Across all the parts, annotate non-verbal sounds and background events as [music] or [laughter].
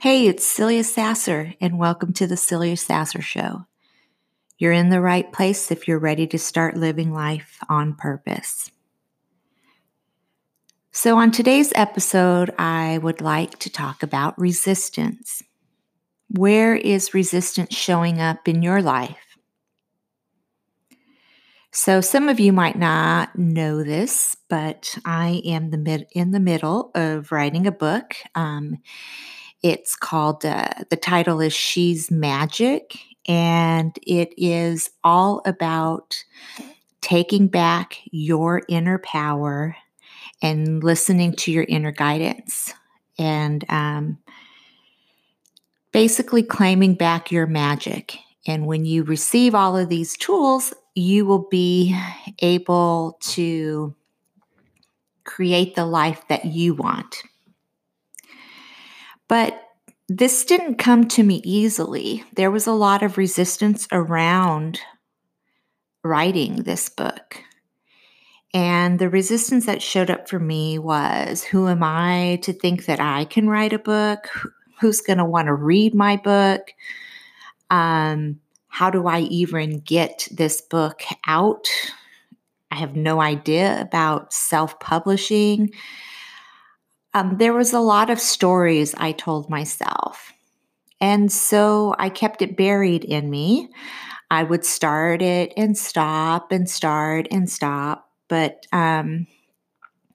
Hey, it's Celia Sasser, and welcome to the Celia Sasser Show. You're in the right place if you're ready to start living life on purpose. So, on today's episode, I would like to talk about resistance. Where is resistance showing up in your life? So, some of you might not know this, but I am the mid- in the middle of writing a book. Um, it's called, uh, the title is She's Magic, and it is all about taking back your inner power and listening to your inner guidance and um, basically claiming back your magic. And when you receive all of these tools, you will be able to create the life that you want. But this didn't come to me easily. There was a lot of resistance around writing this book. And the resistance that showed up for me was who am I to think that I can write a book? Who's going to want to read my book? Um, how do I even get this book out? I have no idea about self publishing um, there was a lot of stories I told myself. And so I kept it buried in me. I would start it and stop and start and stop. But um,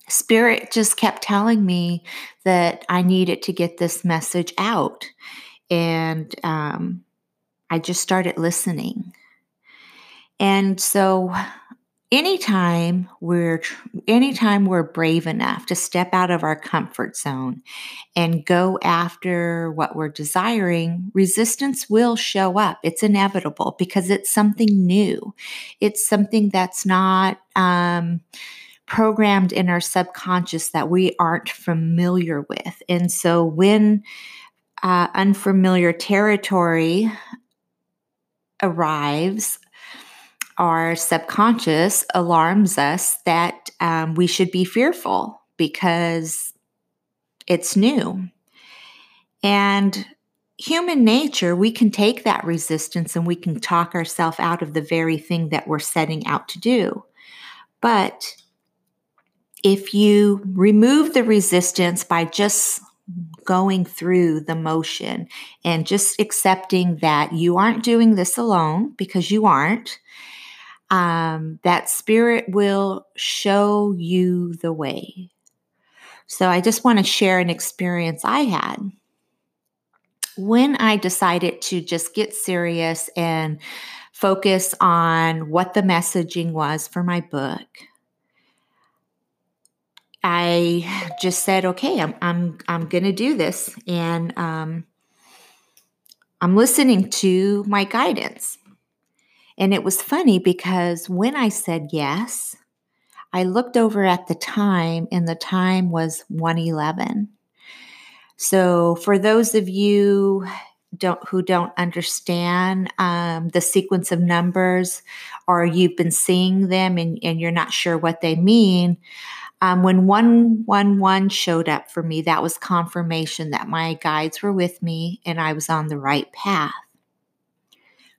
Spirit just kept telling me that I needed to get this message out. And um, I just started listening. And so anytime we're anytime we're brave enough to step out of our comfort zone and go after what we're desiring resistance will show up. It's inevitable because it's something new. It's something that's not um, programmed in our subconscious that we aren't familiar with. And so when uh, unfamiliar territory arrives our subconscious alarms us that um, we should be fearful because it's new. And human nature, we can take that resistance and we can talk ourselves out of the very thing that we're setting out to do. But if you remove the resistance by just going through the motion and just accepting that you aren't doing this alone because you aren't, um, that spirit will show you the way. So I just want to share an experience I had. When I decided to just get serious and focus on what the messaging was for my book, I just said, "Okay, I'm I'm I'm going to do this," and um, I'm listening to my guidance. And it was funny because when I said yes, I looked over at the time and the time was 111. So for those of you don't who don't understand um, the sequence of numbers or you've been seeing them and, and you're not sure what they mean, um, when 111 showed up for me, that was confirmation that my guides were with me and I was on the right path.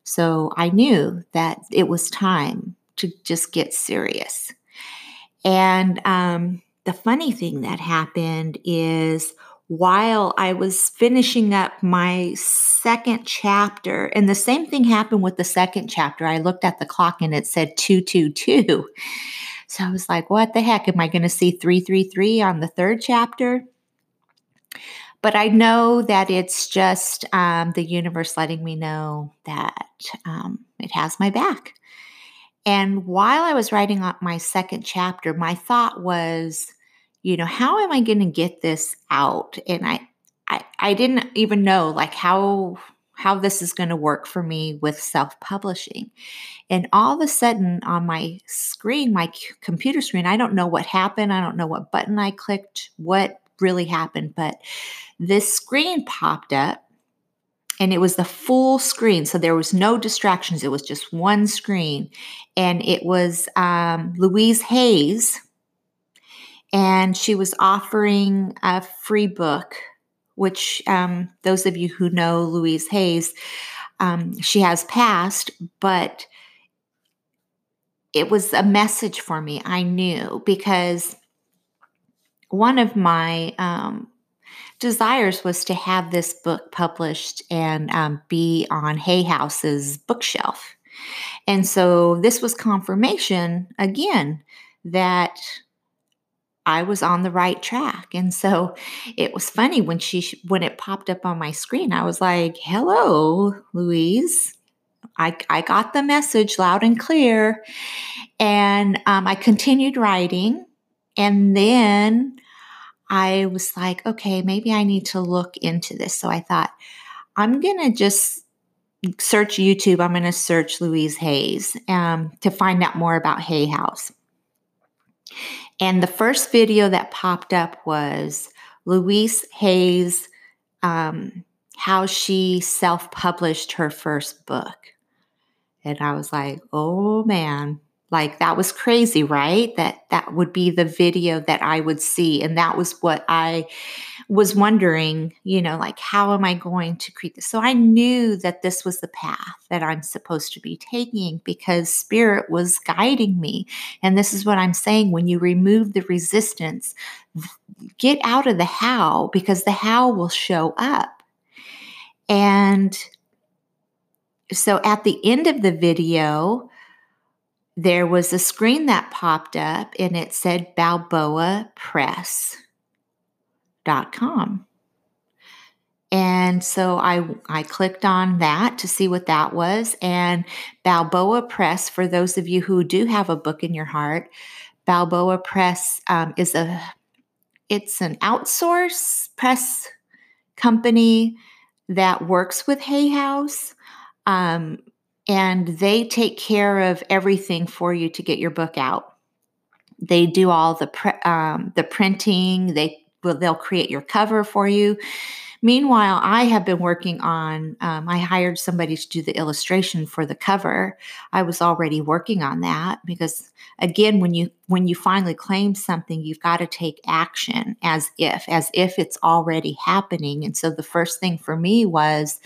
So I knew that it was time to just get serious. And um, the funny thing that happened is while I was finishing up my second chapter. And the same thing happened with the second chapter. I looked at the clock and it said 222. So I was like, what the heck? Am I going to see 333 on the third chapter? But I know that it's just um, the universe letting me know that um, it has my back. And while I was writing my second chapter, my thought was, you know, how am I going to get this out? And I, I, I didn't even know like how how this is going to work for me with self-publishing. And all of a sudden on my screen, my computer screen, I don't know what happened. I don't know what button I clicked, what really happened, but this screen popped up and it was the full screen so there was no distractions it was just one screen and it was um, louise hayes and she was offering a free book which um, those of you who know louise hayes um, she has passed but it was a message for me i knew because one of my um, desires was to have this book published and um, be on Hay House's bookshelf. And so this was confirmation again that I was on the right track. And so it was funny when she when it popped up on my screen, I was like, "Hello, Louise." I, I got the message loud and clear. And um, I continued writing. And then I was like, okay, maybe I need to look into this. So I thought, I'm going to just search YouTube. I'm going to search Louise Hayes um, to find out more about Hay House. And the first video that popped up was Louise Hayes, um, how she self published her first book. And I was like, oh man, like that was crazy right? That that would be the video that i would see. And that was what i was wondering you know like how am i going to create this? So i knew that this was the path that i'm supposed to be taking because spirit was guiding me. And this is what i'm saying when you remove the resistance get out of the how because the how will show up. And so at the end of the video there was a screen that popped up and it said balboapress.com. And so I I clicked on that to see what that was and Balboa Press for those of you who do have a book in your heart, Balboa Press um, is a it's an outsource press company that works with Hay House. Um, and they take care of everything for you to get your book out. They do all the pre- um, the printing. They will they'll create your cover for you. Meanwhile, I have been working on, um, I hired somebody to do the illustration for the cover. I was already working on that because again, when you, when you finally claim something, you've got to take action as if, as if it's already happening. And so the first thing for me was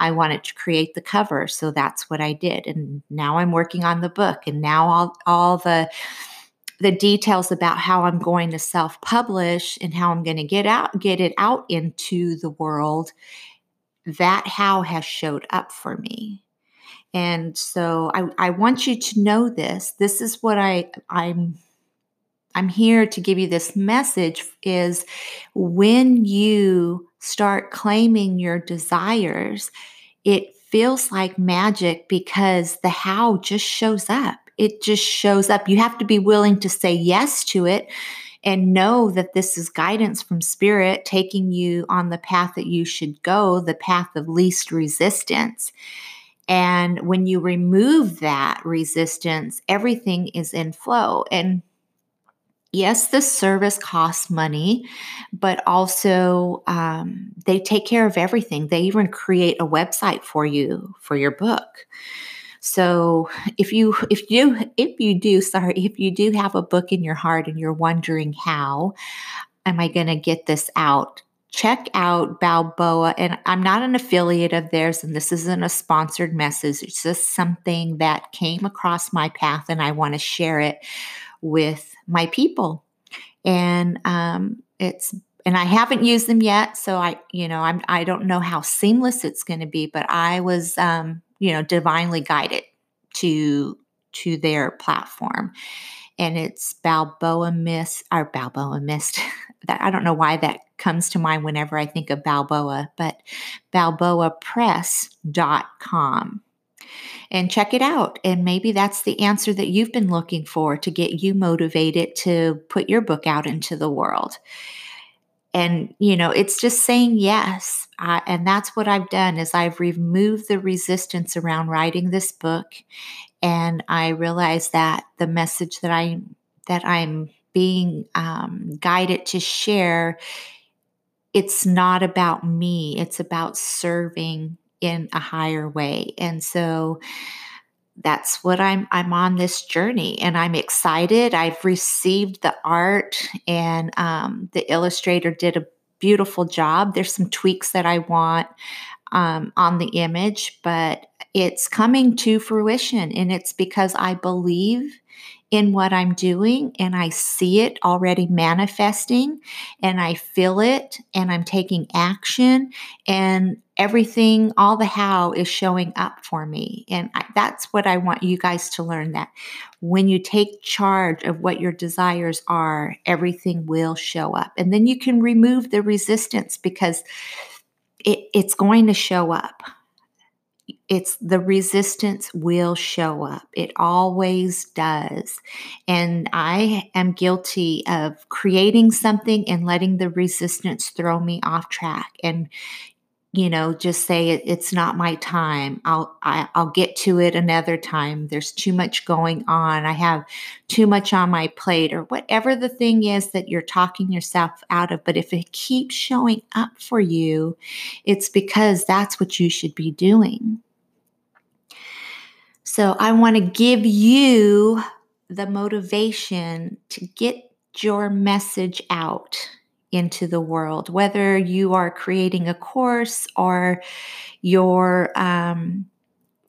I wanted to create the cover. So that's what I did. And now I'm working on the book and now all, all the, the details about how I'm going to self publish and how I'm going to get out get it out into the world that how has showed up for me. And so I, I want you to know this. This is what I I'm I'm here to give you this message is when you start claiming your desires it feels like magic because the how just shows up it just shows up. You have to be willing to say yes to it and know that this is guidance from spirit taking you on the path that you should go, the path of least resistance. And when you remove that resistance, everything is in flow. And yes, the service costs money, but also um, they take care of everything. They even create a website for you for your book. So if you if you if you do sorry if you do have a book in your heart and you're wondering how am I going to get this out check out Balboa. And I'm not an affiliate of theirs, and this isn't a sponsored message. It's just something that came across my path, and I want to share it with my people. And um, it's and I haven't used them yet, so I, you know, I'm I don't know how seamless it's going to be, but I was, um, you know, divinely guided to to their platform, and it's Balboa Mist or Balboa Mist. [laughs] that I don't know why that comes to mind whenever I think of Balboa, but balboapress.com. And check it out. And maybe that's the answer that you've been looking for to get you motivated to put your book out into the world and you know it's just saying yes I, and that's what i've done is i've removed the resistance around writing this book and i realized that the message that i that i'm being um, guided to share it's not about me it's about serving in a higher way and so that's what I'm I'm on this journey and I'm excited. I've received the art and um, the illustrator did a beautiful job. There's some tweaks that I want um, on the image, but it's coming to fruition and it's because I believe in what I'm doing and I see it already manifesting and I feel it and I'm taking action and everything, all the how is showing up for me. And I, that's what I want you guys to learn that when you take charge of what your desires are, everything will show up. And then you can remove the resistance because it, it's going to show up it's the resistance will show up. It always does. And I am guilty of creating something and letting the resistance throw me off track and you know just say it, it's not my time. I'll I, will i will get to it another time. There's too much going on. I have too much on my plate or whatever the thing is that you're talking yourself out of. But if it keeps showing up for you it's because that's what you should be doing. So I want to give you the motivation to get your message out into the world, whether you are creating a course or you're um,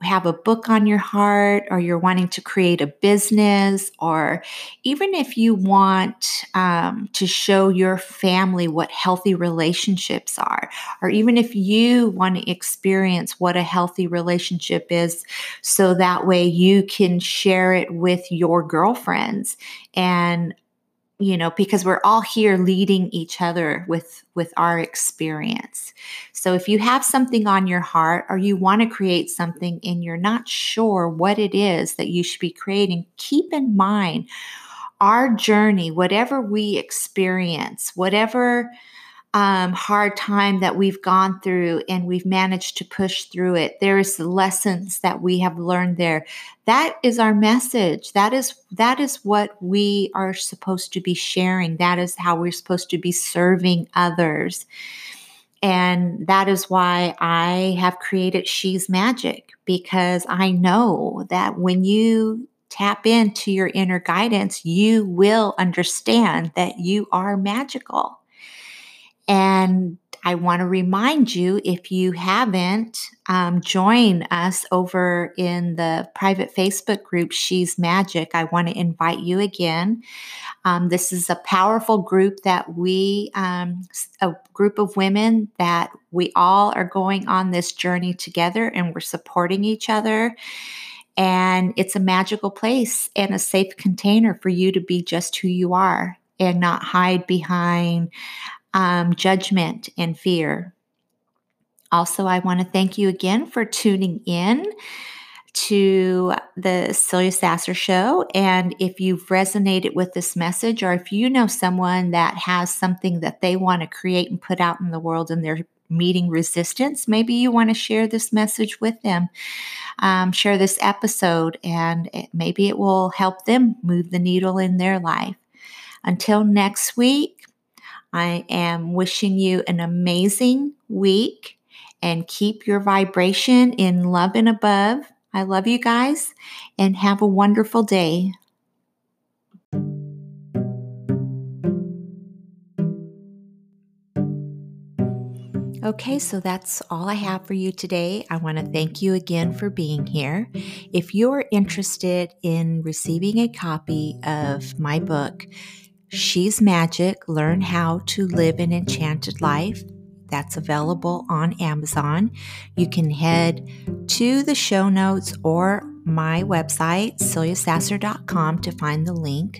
have a book on your heart or you're wanting to create a business or even if you want um, to show your family what healthy relationships are or even if you want to experience what a healthy relationship is so that way you can share it with your girlfriends and you know because we're all here leading each other with with our experience. So if you have something on your heart or you want to create something and you're not sure what it is that you should be creating keep in mind our journey whatever we experience whatever um, hard time that we've gone through and we've managed to push through it. There's the lessons that we have learned there. That is our message. That is that is what we are supposed to be sharing. That is how we're supposed to be serving others. And that is why I have created She's Magic because I know that when you tap into your inner guidance, you will understand that you are magical. And I want to remind you if you haven't, um, join us over in the private Facebook group, She's Magic. I want to invite you again. Um, this is a powerful group that we, um, a group of women that we all are going on this journey together and we're supporting each other. And it's a magical place and a safe container for you to be just who you are and not hide behind um, judgment and fear. Also, I want to thank you again for tuning in to the Celia Sasser Show. And if you've resonated with this message, or if you know someone that has something that they want to create and put out in the world and they're meeting resistance, maybe you want to share this message with them. Um, share this episode, and it, maybe it will help them move the needle in their life. Until next week, I am wishing you an amazing week and keep your vibration in love and above. I love you guys and have a wonderful day. Okay, so that's all I have for you today. I want to thank you again for being here. If you're interested in receiving a copy of my book, She's Magic Learn How to Live an Enchanted Life. That's available on Amazon. You can head to the show notes or my website, celiasasser.com, to find the link.